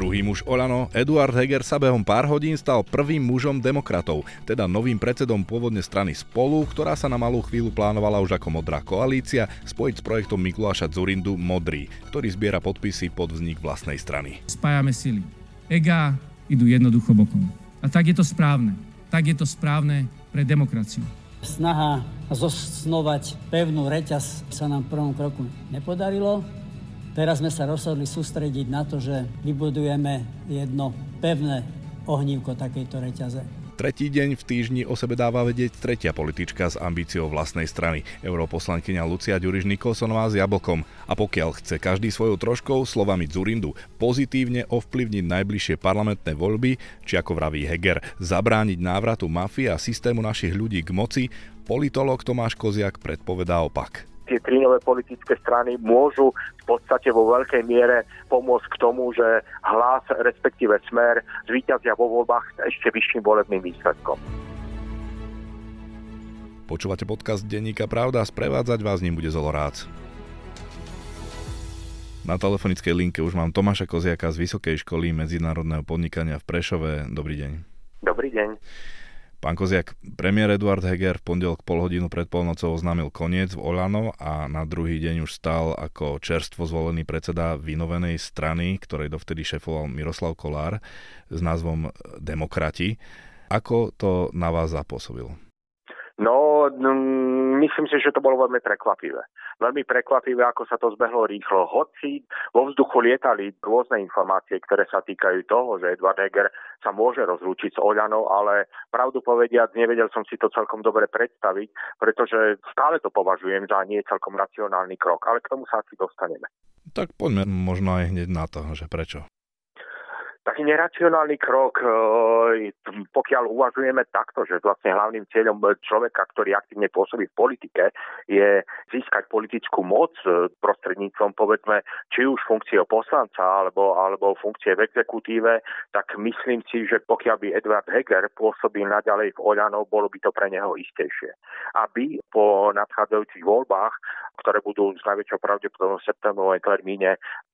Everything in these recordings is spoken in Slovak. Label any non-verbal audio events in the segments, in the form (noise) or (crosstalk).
Druhý muž Olano, Eduard Heger sa behom pár hodín stal prvým mužom demokratov, teda novým predsedom pôvodne strany Spolu, ktorá sa na malú chvíľu plánovala už ako modrá koalícia, spojiť s projektom Mikuláša Zurindu Modrý, ktorý zbiera podpisy pod vznik vlastnej strany. Spájame sily. Ega idú jednoducho bokom. A tak je to správne. Tak je to správne pre demokraciu. Snaha zosnovať pevnú reťaz sa nám v prvom kroku nepodarilo. Teraz sme sa rozhodli sústrediť na to, že vybudujeme jedno pevné ohnívko takejto reťaze. Tretí deň v týždni o sebe dáva vedieť tretia politička s ambíciou vlastnej strany, europoslankyňa Lucia Ďuriš Nikolsonová s Jablkom. A pokiaľ chce každý svojou troškou, slovami Zurindu, pozitívne ovplyvniť najbližšie parlamentné voľby, či ako vraví Heger, zabrániť návratu mafie a systému našich ľudí k moci, politolog Tomáš Koziak predpovedá opak tie tri nové politické strany môžu v podstate vo veľkej miere pomôcť k tomu, že hlas, respektíve smer, zvíťazia vo voľbách ešte vyšším volebným výsledkom. Počúvate podcast Denníka Pravda sprevádzať vás ním bude Zolorác. Na telefonickej linke už mám Tomáša Koziaka z Vysokej školy medzinárodného podnikania v Prešove. Dobrý deň. Dobrý deň. Pán Koziak, premiér Eduard Heger v pondelok pol hodinu pred polnocou oznámil koniec v Olano a na druhý deň už stal ako čerstvo zvolený predseda vynovenej strany, ktorej dovtedy šefoval Miroslav Kolár s názvom Demokrati. Ako to na vás zapôsobilo? No, myslím si, že to bolo veľmi prekvapivé. Veľmi prekvapivé, ako sa to zbehlo rýchlo. Hoci vo vzduchu lietali rôzne informácie, ktoré sa týkajú toho, že Edward Heger sa môže rozlúčiť s Oľanou, ale pravdu povediac, nevedel som si to celkom dobre predstaviť, pretože stále to považujem za nie celkom racionálny krok, ale k tomu sa asi dostaneme. Tak poďme možno aj hneď na to, že prečo taký neracionálny krok, e, pokiaľ uvažujeme takto, že vlastne hlavným cieľom človeka, ktorý aktívne pôsobí v politike, je získať politickú moc e, prostredníctvom, povedzme, či už funkcie poslanca alebo, alebo funkcie v exekutíve, tak myslím si, že pokiaľ by Edward Heger pôsobil naďalej v Oľano, bolo by to pre neho istejšie. Aby po nadchádzajúcich voľbách, ktoré budú s najväčšou pravdepodobnosťou v septembrovej termíne,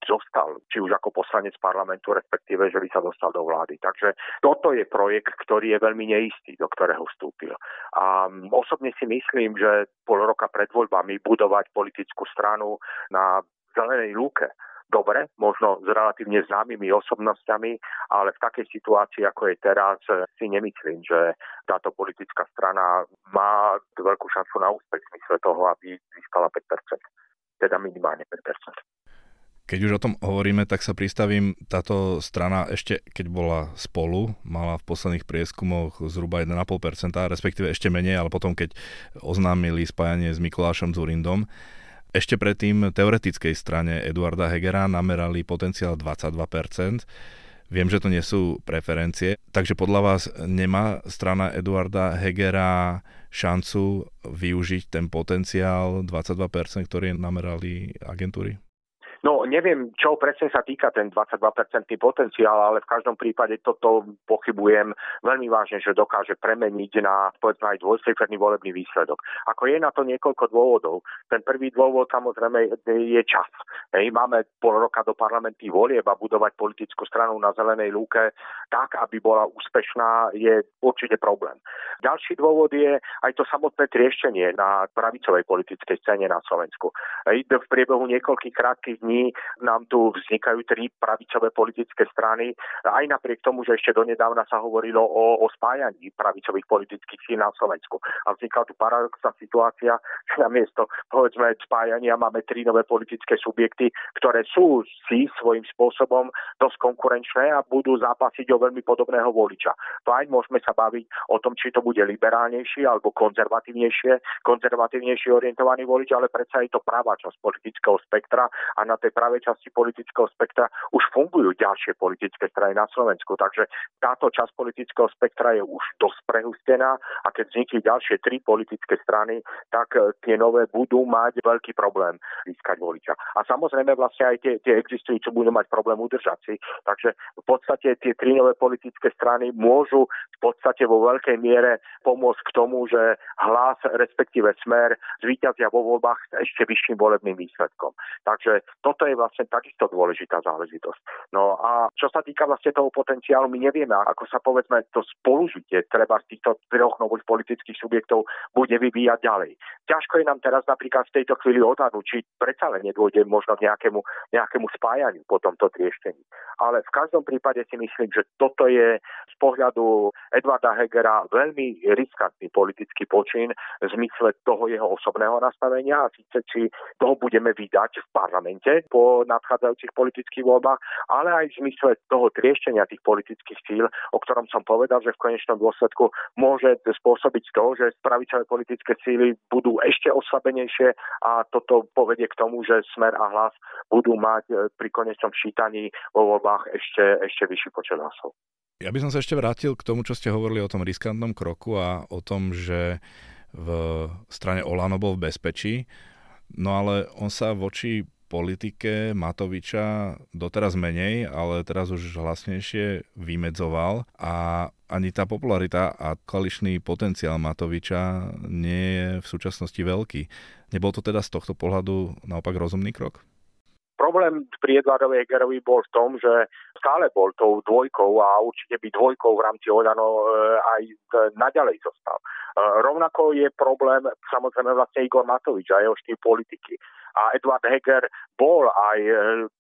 zostal, či už ako poslanec parlamentu, respektíve, že by sa dostal do vlády. Takže toto je projekt, ktorý je veľmi neistý, do ktorého vstúpil. A osobne si myslím, že pol roka pred voľbami budovať politickú stranu na zelenej lúke, dobre, možno s relatívne známymi osobnosťami, ale v takej situácii, ako je teraz, si nemyslím, že táto politická strana má veľkú šancu na úspech v smysle toho, aby získala 5%, teda minimálne 5%. Keď už o tom hovoríme, tak sa pristavím, táto strana ešte, keď bola spolu, mala v posledných prieskumoch zhruba 1,5%, respektíve ešte menej, ale potom, keď oznámili spájanie s Mikulášom Zurindom, ešte predtým teoretickej strane Eduarda Hegera namerali potenciál 22%. Viem, že to nie sú preferencie, takže podľa vás nemá strana Eduarda Hegera šancu využiť ten potenciál 22%, ktorý namerali agentúry? No, neviem, čo presne sa týka ten 22-percentný potenciál, ale v každom prípade toto pochybujem veľmi vážne, že dokáže premeniť na, povedzme, aj dvojciferný volebný výsledok. Ako je na to niekoľko dôvodov. Ten prvý dôvod samozrejme je čas. Hej, máme pol roka do parlamentných volieb a budovať politickú stranu na zelenej lúke tak, aby bola úspešná, je určite problém. Ďalší dôvod je aj to samotné trieštenie na pravicovej politickej scéne na Slovensku. V priebehu niekoľkých krátkých dní nám tu vznikajú tri pravicové politické strany, aj napriek tomu, že ešte donedávna sa hovorilo o, o spájaní pravicových politických síl na Slovensku. A vznikla tu paradoxná situácia, že namiesto povedzme spájania máme tri nové politické subjekty, ktoré sú si svojím spôsobom dosť konkurenčné a budú zápasiť o veľmi podobného voliča. Fajn, môžeme sa baviť o tom, či to bude liberálnejší alebo konzervatívnejšie, konzervatívnejšie orientovaný volič, ale predsa je to pravá časť politického spektra a na tej pravej časti politického spektra už fungujú ďalšie politické strany na Slovensku. Takže táto časť politického spektra je už dosť prehustená a keď vznikli ďalšie tri politické strany, tak e, tie nové budú mať veľký problém získať voliča. A samozrejme vlastne aj tie, tie existujúce budú mať problém udržať si. Takže v podstate tie tri nové pravicové politické strany môžu v podstate vo veľkej miere pomôcť k tomu, že hlas, respektíve smer, zvíťazia vo voľbách s ešte vyšším volebným výsledkom. Takže toto je vlastne takisto dôležitá záležitosť. No a čo sa týka vlastne toho potenciálu, my nevieme, ako sa povedzme to spolužitie treba z týchto troch nových politických subjektov bude vyvíjať ďalej. Ťažko je nám teraz napríklad v tejto chvíli odhadnúť, či predsa len nedôjde možno k nejakému, nejakému spájaniu po tomto trieštení. Ale v každom prípade si myslím, že toto je z pohľadu Edvarda Hegera veľmi riskantný politický počin v zmysle toho jeho osobného nastavenia a síce či toho budeme vydať v parlamente po nadchádzajúcich politických voľbách, ale aj v zmysle toho trieštenia tých politických síl, o ktorom som povedal, že v konečnom dôsledku môže spôsobiť to, že pravicové politické síly budú ešte oslabenejšie a toto povedie k tomu, že smer a hlas budú mať pri konečnom šítaní vo voľbách ešte, ešte vyšší počet hlasov. Ja by som sa ešte vrátil k tomu, čo ste hovorili o tom riskantnom kroku a o tom, že v strane Olano bol v bezpečí. No ale on sa voči politike Matoviča doteraz menej, ale teraz už hlasnejšie vymedzoval a ani tá popularita a koaličný potenciál Matoviča nie je v súčasnosti veľký. Nebol to teda z tohto pohľadu naopak rozumný krok? Problém pri Edvardovi Hegerovi bol v tom, že stále bol tou dvojkou a určite by dvojkou v rámci Oľano e, aj naďalej zostal. E, rovnako je problém samozrejme vlastne Igor Matovič a jeho štýl politiky. A Edward Heger bol aj e,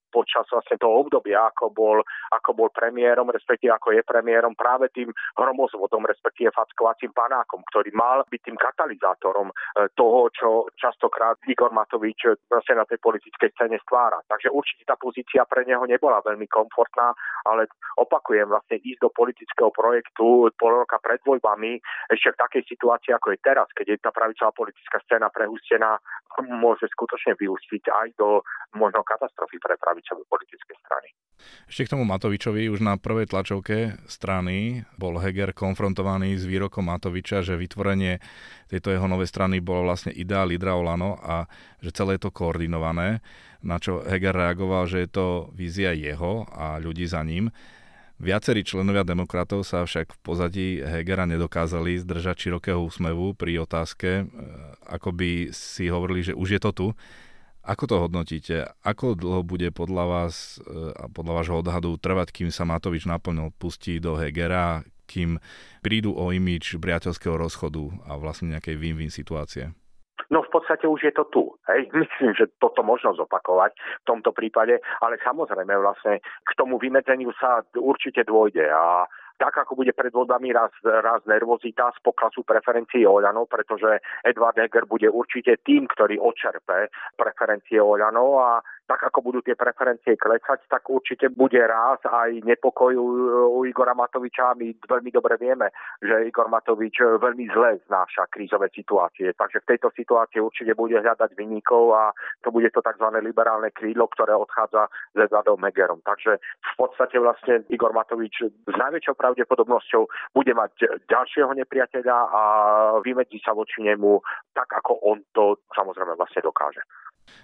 počas vlastne toho obdobia, ako bol, ako bol premiérom, respektíve ako je premiérom práve tým hromozvodom, respektíve fackovacím panákom, ktorý mal byť tým katalizátorom e, toho, čo častokrát Igor Matovič vlastne na tej politickej scéne stvára. Takže určite tá pozícia pre neho nebola veľmi komfortná, ale opakujem, vlastne ísť do politického projektu pol roka pred voľbami ešte v takej situácii, ako je teraz, keď je tá pravicová politická scéna prehustená, môže skutočne vyústiť aj do možno katastrofy pre pravicové politické strany. Ešte k tomu Matovičovi, už na prvej tlačovke strany bol Heger konfrontovaný s výrokom Matoviča, že vytvorenie tejto jeho novej strany bolo vlastne ideál lídra Olano a že celé je to koordinované, na čo Heger reagoval, že je to vízia jeho a ľudí za ním. Viacerí členovia demokratov sa však v pozadí Hegera nedokázali zdržať širokého úsmevu pri otázke, e, ako by si hovorili, že už je to tu. Ako to hodnotíte? Ako dlho bude podľa vás e, a podľa vášho odhadu trvať, kým sa Matovič naplno pustí do Hegera, kým prídu o imič priateľského rozchodu a vlastne nejakej win-win situácie? No v podstate už je to tu. Hej. (laughs) Myslím, že toto možno zopakovať v tomto prípade, ale samozrejme vlastne k tomu vymedzeniu sa určite dôjde a tak ako bude pred voľbami raz, raz nervozita z poklasu preferencií Oľano, pretože Edward Heger bude určite tým, ktorý očerpe preferencie Oľano a tak ako budú tie preferencie klesať, tak určite bude raz aj nepokoj u Igora Matoviča. My veľmi dobre vieme, že Igor Matovič veľmi zle znáša krízové situácie. Takže v tejto situácii určite bude hľadať vynikov a to bude to tzv. liberálne krídlo, ktoré odchádza s Edvardom Megerom. Takže v podstate vlastne Igor Matovič s najväčšou pravdepodobnosťou bude mať ďalšieho nepriateľa a vymedzi sa voči nemu tak, ako on to samozrejme vlastne dokáže.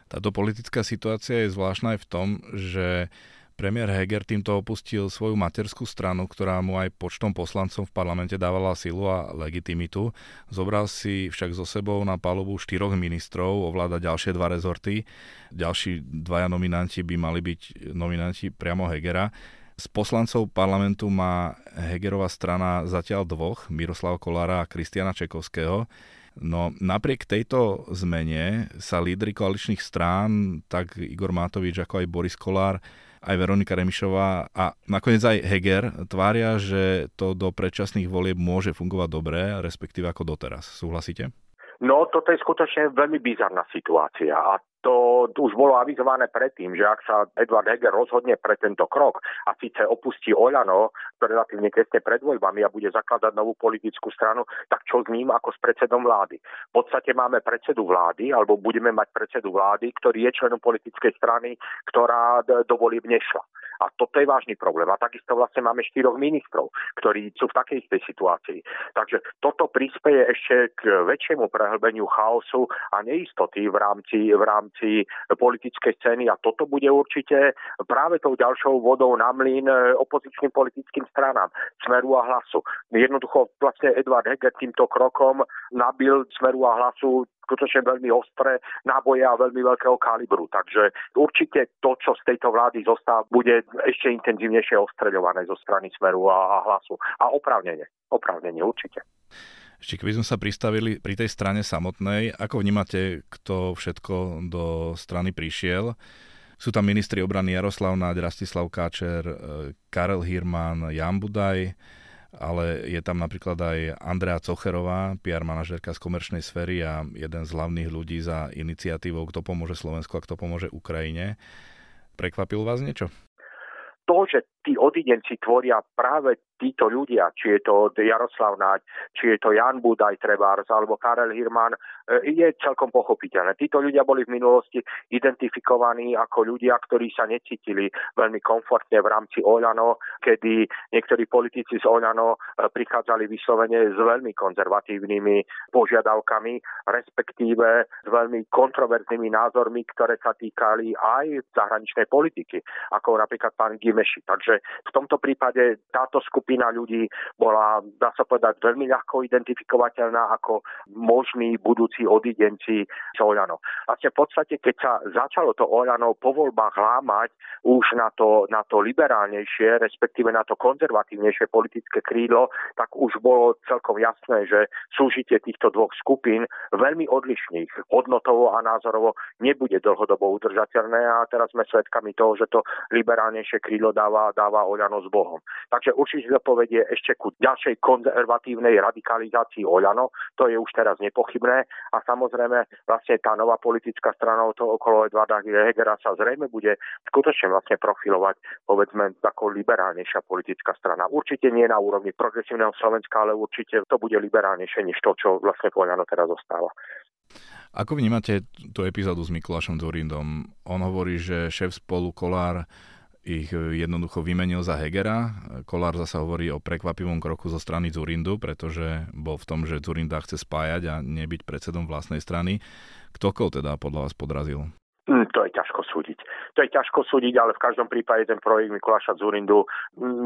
Táto politická situácia je zvláštna aj v tom, že premiér Heger týmto opustil svoju materskú stranu, ktorá mu aj počtom poslancov v parlamente dávala silu a legitimitu. Zobral si však so sebou na palubu štyroch ministrov, ovláda ďalšie dva rezorty. Ďalší dvaja nominanti by mali byť nominanti priamo Hegera. Z poslancov parlamentu má Hegerová strana zatiaľ dvoch, Miroslava Kolára a Kristiana Čekovského. No napriek tejto zmene sa lídry koaličných strán, tak Igor Matovič ako aj Boris Kolár, aj Veronika Remišová a nakoniec aj Heger tvária, že to do predčasných volieb môže fungovať dobre, respektíve ako doteraz. Súhlasíte? No, toto je skutočne veľmi bizarná situácia a to už bolo avizované predtým, že ak sa Edward Heger rozhodne pre tento krok a síce opustí Oľano relatívne tesne pred voľbami a bude zakladať novú politickú stranu, tak čo s ním ako s predsedom vlády? V podstate máme predsedu vlády, alebo budeme mať predsedu vlády, ktorý je členom politickej strany, ktorá do volieb nešla. A toto je vážny problém. A takisto vlastne máme štyroch ministrov, ktorí sú v takej istej situácii. Takže toto prispieje ešte k väčšiemu prehlbeniu chaosu a neistoty v rámci, v rámci rámci politickej scény a toto bude určite práve tou ďalšou vodou na mlyn opozičným politickým stranám Smeru a Hlasu. Jednoducho vlastne Edvard Heger týmto krokom nabil Smeru a Hlasu skutočne veľmi ostré náboje a veľmi veľkého kalibru. Takže určite to, čo z tejto vlády zostáva, bude ešte intenzívnejšie ostreľované zo strany Smeru a, a hlasu. A oprávnenie. Oprávnenie, určite. Ešte keby sme sa pristavili pri tej strane samotnej, ako vnímate, kto všetko do strany prišiel? Sú tam ministri obrany Jaroslav Náď, Rastislav Káčer, e, Karel Hirman, Jan Budaj, ale je tam napríklad aj Andrea Cocherová, PR manažerka z komerčnej sféry a jeden z hlavných ľudí za iniciatívou Kto pomôže Slovensku a kto pomôže Ukrajine. Prekvapil vás niečo? To, že tí odidenci tvoria práve títo ľudia, či je to Jaroslav Náď, či je to Jan Budaj Trebárs alebo Karel Hirman, e, je celkom pochopiteľné. Títo ľudia boli v minulosti identifikovaní ako ľudia, ktorí sa necítili veľmi komfortne v rámci Oľano, kedy niektorí politici z Oľano e, prichádzali vyslovene s veľmi konzervatívnymi požiadavkami, respektíve s veľmi kontroverznými názormi, ktoré sa týkali aj zahraničnej politiky, ako napríklad pán Gimeši. Takže v tomto prípade táto skupina skupina ľudí bola, dá sa povedať, veľmi ľahko identifikovateľná ako možní budúci odidenci z Oľano. Vlastne v podstate, keď sa začalo to Oľano po voľbách lámať už na to, na to liberálnejšie, respektíve na to konzervatívnejšie politické krídlo, tak už bolo celkom jasné, že súžitie týchto dvoch skupín veľmi odlišných hodnotovo a názorovo nebude dlhodobo udržateľné a teraz sme svedkami toho, že to liberálnejšie krídlo dáva, dáva Oľano s Bohom. Takže určite povedie ešte ku ďalšej konzervatívnej radikalizácii Oľano, to je už teraz nepochybné a samozrejme vlastne tá nová politická strana to okolo Edvarda Hegera sa zrejme bude skutočne vlastne profilovať povedzme ako liberálnejšia politická strana. Určite nie na úrovni progresívneho Slovenska, ale určite to bude liberálnejšie než to, čo vlastne Oľano teraz zostáva. Ako vnímate tú epizódu s Mikulášom Zorindom? On hovorí, že šéf spolu Kolár ich e, jednoducho vymenil za Hegera. Kolár zase hovorí o prekvapivom kroku zo strany Zurindu, pretože bol v tom, že Zurinda chce spájať a nebyť predsedom vlastnej strany. Kto koho teda podľa vás podrazil? Mm, to je ťažko súdiť. To je ťažko súdiť, ale v každom prípade ten projekt Mikuláša Zurindu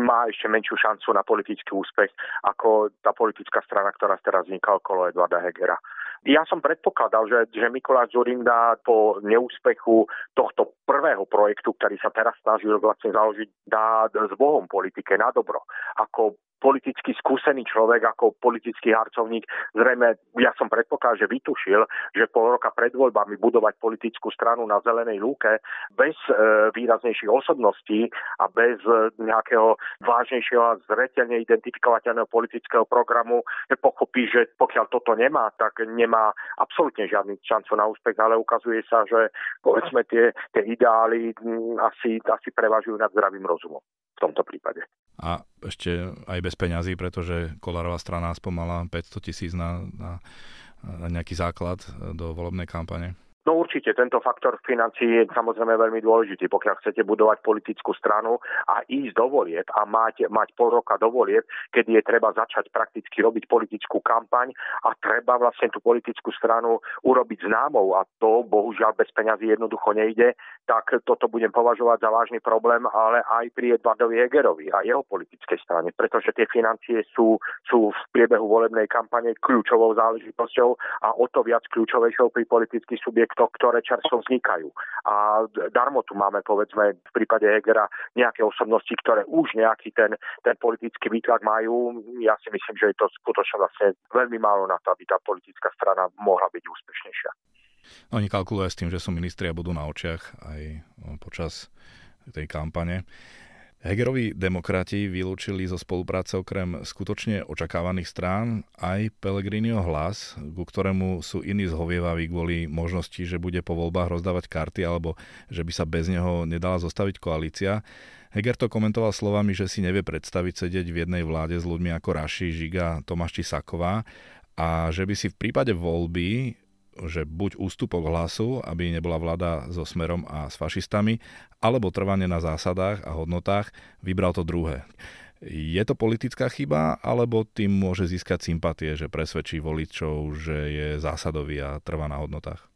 má ešte menšiu šancu na politický úspech ako tá politická strana, ktorá teraz vznikla okolo Edvarda Hegera. Ja som predpokladal, že, že Mikuláš Zurinda po neúspechu tohto prvého projektu, ktorý sa teraz snažil vlastne založiť, dá s Bohom politike na dobro. Ako politicky skúsený človek ako politický harcovník. Zrejme, ja som predpokladal, že vytušil, že pol roka pred voľbami budovať politickú stranu na zelenej lúke bez e, výraznejších osobností a bez e, nejakého vážnejšieho a zretelne identifikovateľného politického programu pochopí, že pokiaľ toto nemá, tak nemá absolútne žiadny šancu na úspech, ale ukazuje sa, že povedzme tie, tie ideály asi, asi prevažujú nad zdravým rozumom v tomto prípade. A ešte aj bez peňazí, pretože Kolárová strana aspoň mala 500 tisíc na, na, na nejaký základ do volebnej kampane. No určite, tento faktor financií je samozrejme veľmi dôležitý. Pokiaľ chcete budovať politickú stranu a ísť do volieb a mať, mať pol roka do volieb, kedy je treba začať prakticky robiť politickú kampaň a treba vlastne tú politickú stranu urobiť známou a to bohužiaľ bez peňazí jednoducho nejde, tak toto budem považovať za vážny problém, ale aj pri Edvardovi Hegerovi a jeho politickej strane, pretože tie financie sú, sú v priebehu volebnej kampane kľúčovou záležitosťou a o to viac kľúčovejšou pri politických subjektoch to, ktoré čerstvo vznikajú. A darmo tu máme, povedzme, v prípade Hegera nejaké osobnosti, ktoré už nejaký ten, ten politický výtlak majú. Ja si myslím, že je to skutočne vlastne veľmi málo na to, aby tá politická strana mohla byť úspešnejšia. Oni kalkulujú s tým, že sú ministri a budú na očiach aj počas tej kampane. Hegerovi demokrati vylúčili zo spolupráce okrem skutočne očakávaných strán aj Pellegriniho hlas, ku ktorému sú iní zhovievaví kvôli možnosti, že bude po voľbách rozdávať karty alebo že by sa bez neho nedala zostaviť koalícia. Heger to komentoval slovami, že si nevie predstaviť sedieť v jednej vláde s ľuďmi ako Raši, Žiga, Tomáš Saková a že by si v prípade voľby že buď ústupok hlasu, aby nebola vláda so Smerom a s fašistami, alebo trvanie na zásadách a hodnotách, vybral to druhé. Je to politická chyba, alebo tým môže získať sympatie, že presvedčí voličov, že je zásadový a trvá na hodnotách?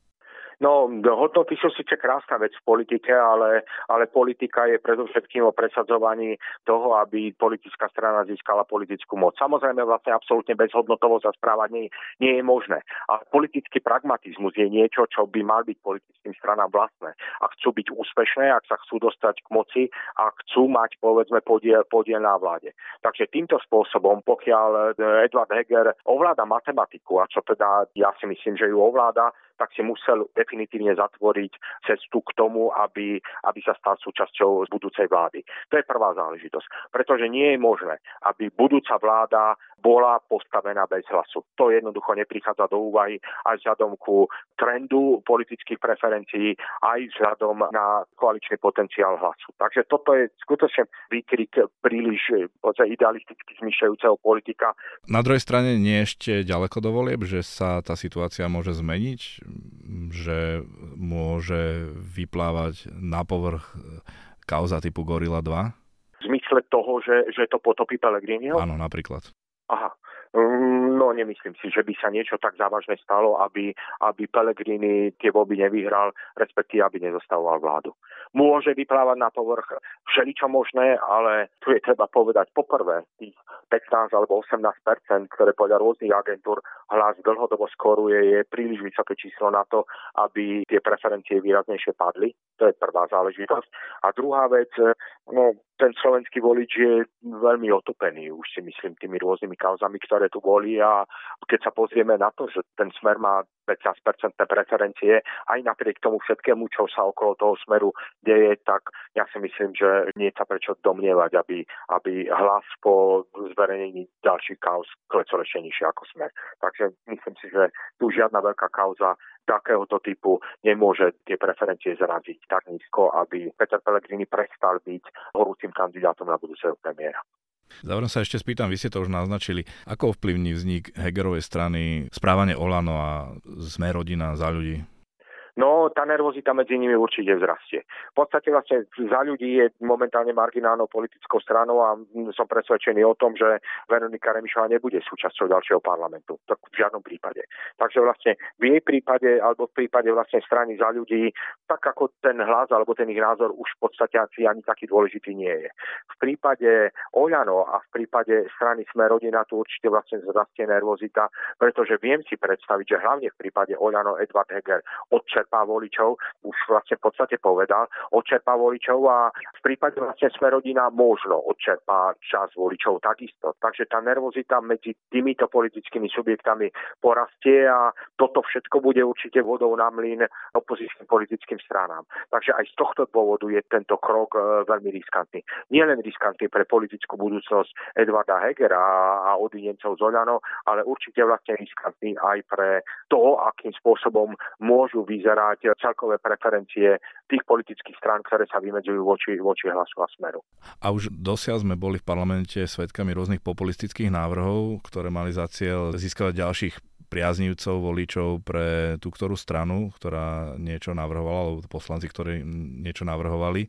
No, hodnoty sú síce krásna vec v politike, ale, ale politika je predovšetkým o presadzovaní toho, aby politická strana získala politickú moc. Samozrejme, vlastne absolútne bezhodnotovo sa správať nie, je možné. Ale politický pragmatizmus je niečo, čo by mal byť politickým stranám vlastné. Ak chcú byť úspešné, ak sa chcú dostať k moci a chcú mať, povedzme, podiel, podiel na vláde. Takže týmto spôsobom, pokiaľ Edward Heger ovláda matematiku, a čo teda ja si myslím, že ju ovláda, tak si musel definitívne zatvoriť cestu k tomu, aby, aby sa stal súčasťou budúcej vlády. To je prvá záležitosť. Pretože nie je možné, aby budúca vláda bola postavená bez hlasu. To jednoducho neprichádza do úvahy aj vzhľadom ku trendu politických preferencií, aj vzhľadom na koaličný potenciál hlasu. Takže toto je skutočne výkrik príliš idealisticky zmyšľajúceho politika. Na druhej strane nie ešte ďaleko do volieb, že sa tá situácia môže zmeniť, že môže vyplávať na povrch kauza typu Gorilla 2? V zmysle toho, že, že to potopí Pellegriniho? Áno, napríklad. Aha. Mm, no nemyslím si, že by sa niečo tak závažné stalo, aby, aby Pellegrini tie voľby nevyhral, respektíve aby nezostavoval vládu. Môže vyplávať na povrch všeličo možné, ale tu je treba povedať poprvé, tých 15 alebo 18 ktoré podľa rôznych agentúr hlas dlhodobo skoruje, je príliš vysoké číslo na to, aby tie preferencie výraznejšie padli. To je prvá záležitosť. A druhá vec, no ten slovenský volič je veľmi otopený, už si myslím, tými rôznymi kauzami, ktoré tu boli a keď sa pozrieme na to, že ten smer má 15% preferencie, aj napriek tomu všetkému, čo sa okolo toho smeru deje, tak ja si myslím, že nie sa prečo domnievať, aby, aby hlas po zverejnení ďalších kauz klesol ešte nižšie ako smer. Takže myslím si, že tu žiadna veľká kauza takéhoto typu nemôže tie preferencie zraziť tak nízko, aby Peter Pellegrini prestal byť horúcim kandidátom na budúceho premiéra. Záverom sa ešte spýtam, vy ste to už naznačili, ako ovplyvní vznik Hegerovej strany správanie Olano a sme rodina za ľudí? No tá nervozita medzi nimi určite vzrastie. V podstate vlastne za ľudí je momentálne marginálnou politickou stranou a som presvedčený o tom, že Veronika Remišová nebude súčasťou ďalšieho parlamentu. Tak v žiadnom prípade. Takže vlastne v jej prípade alebo v prípade vlastne strany za ľudí, tak ako ten hlas alebo ten ich názor už v podstate ani taký dôležitý nie je. V prípade Oľano a v prípade strany Sme rodina tu určite vlastne vzrastie nervozita, pretože viem si predstaviť, že hlavne v prípade Oľano Edward Heger odčer odčerpá voličov, už vlastne v podstate povedal, odčerpá voličov a v prípade vlastne sme rodina možno odčerpá čas voličov takisto. Takže tá nervozita medzi týmito politickými subjektami porastie a toto všetko bude určite vodou na mlyn opozičným politickým stranám. Takže aj z tohto dôvodu je tento krok e, veľmi riskantný. Nie len riskantný pre politickú budúcnosť Edvarda Hegera a odinencov z Oľano, ale určite vlastne riskantný aj pre to, akým spôsobom môžu vyzerať vyzerať celkové preferencie tých politických strán, ktoré sa vymedzujú voči, voči hlasu a smeru. A už dosiaľ sme boli v parlamente svetkami rôznych populistických návrhov, ktoré mali za cieľ získavať ďalších priaznivcov, voličov pre tú ktorú stranu, ktorá niečo navrhovala, alebo poslanci, ktorí niečo navrhovali.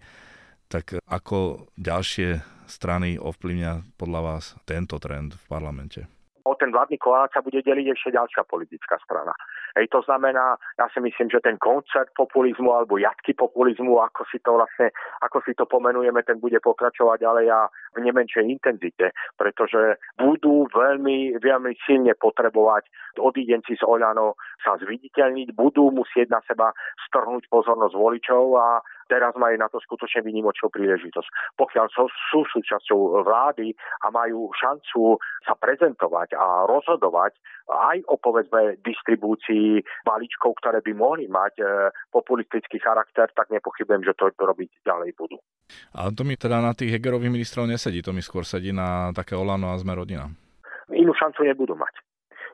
Tak ako ďalšie strany ovplyvňa podľa vás tento trend v parlamente? O ten vládny kolát sa bude deliť ešte ďalšia politická strana. Hej, to znamená, ja si myslím, že ten koncert populizmu alebo jatky populizmu, ako si to vlastne, ako si to pomenujeme, ten bude pokračovať ďalej a v nemenšej intenzite, pretože budú veľmi, veľmi silne potrebovať odídenci z Oľano sa zviditeľniť, budú musieť na seba strhnúť pozornosť voličov a teraz majú na to skutočne vynimočnú príležitosť. Pokiaľ sú, sú súčasťou vlády a majú šancu sa prezentovať a rozhodovať aj o povedzme distribúcii balíčkov, ktoré by mohli mať e, populistický charakter, tak nepochybujem, že to robiť ďalej budú. Ale to mi teda na tých Hegerových ministrov nesedí, to mi skôr sedí na také Olano a sme rodina. Inú šancu nebudú mať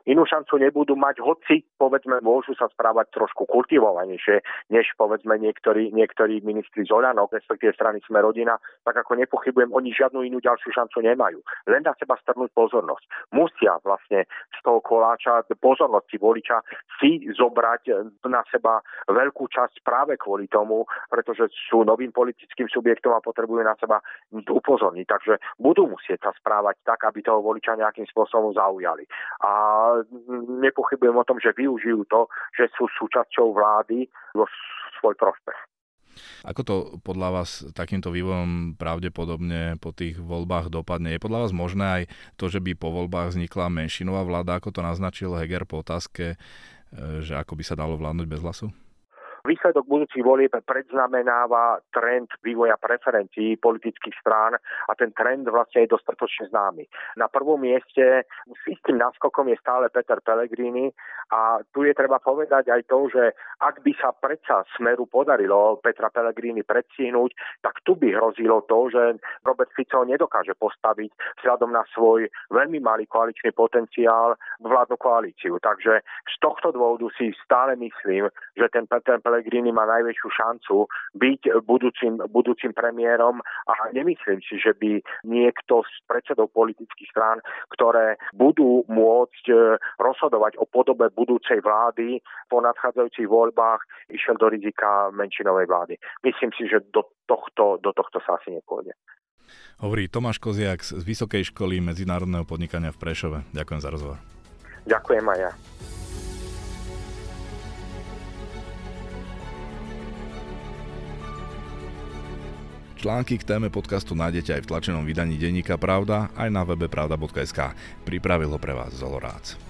inú šancu nebudú mať, hoci povedzme môžu sa správať trošku kultivovanejšie, než povedzme niektorí, niektorí ministri z Oľano, respektíve strany Sme rodina, tak ako nepochybujem, oni žiadnu inú ďalšiu šancu nemajú. Len na seba strnúť pozornosť. Musia vlastne z toho koláča pozornosti voliča si zobrať na seba veľkú časť práve kvôli tomu, pretože sú novým politickým subjektom a potrebujú na seba upozorniť. Takže budú musieť sa správať tak, aby toho voliča nejakým spôsobom zaujali. A nepochybujem o tom, že využijú to, že sú súčasťou vlády vo svoj prospech. Ako to podľa vás takýmto vývojom pravdepodobne po tých voľbách dopadne? Je podľa vás možné aj to, že by po voľbách vznikla menšinová vláda, ako to naznačil Heger po otázke, e, že ako by sa dalo vládnuť bez hlasu? Výsledok budúcich volieb predznamenáva trend vývoja preferencií politických strán a ten trend vlastne je dostatočne známy. Na prvom mieste s istým náskokom je stále Peter Pellegrini a tu je treba povedať aj to, že ak by sa predsa Smeru podarilo Petra Pellegrini predstihnúť, tak tu by hrozilo to, že Robert Fico nedokáže postaviť vzhľadom na svoj veľmi malý koaličný potenciál vládnu koalíciu. Takže z tohto dôvodu si stále myslím, že ten Peter Pellegrini má najväčšiu šancu byť budúcim, budúcim premiérom a nemyslím si, že by niekto z predsedov politických strán, ktoré budú môcť e, rozhodovať o podobe budúcej vlády po nadchádzajúcich voľbách, išiel do rizika menšinovej vlády. Myslím si, že do tohto, do tohto sa asi nepôjde. Hovorí Tomáš Koziak z Vysokej školy medzinárodného podnikania v Prešove. Ďakujem za rozhovor. Ďakujem aj ja. Články k téme podcastu nájdete aj v tlačenom vydaní denníka Pravda, aj na webe pravda.sk. Pripravil ho pre vás Zolorác.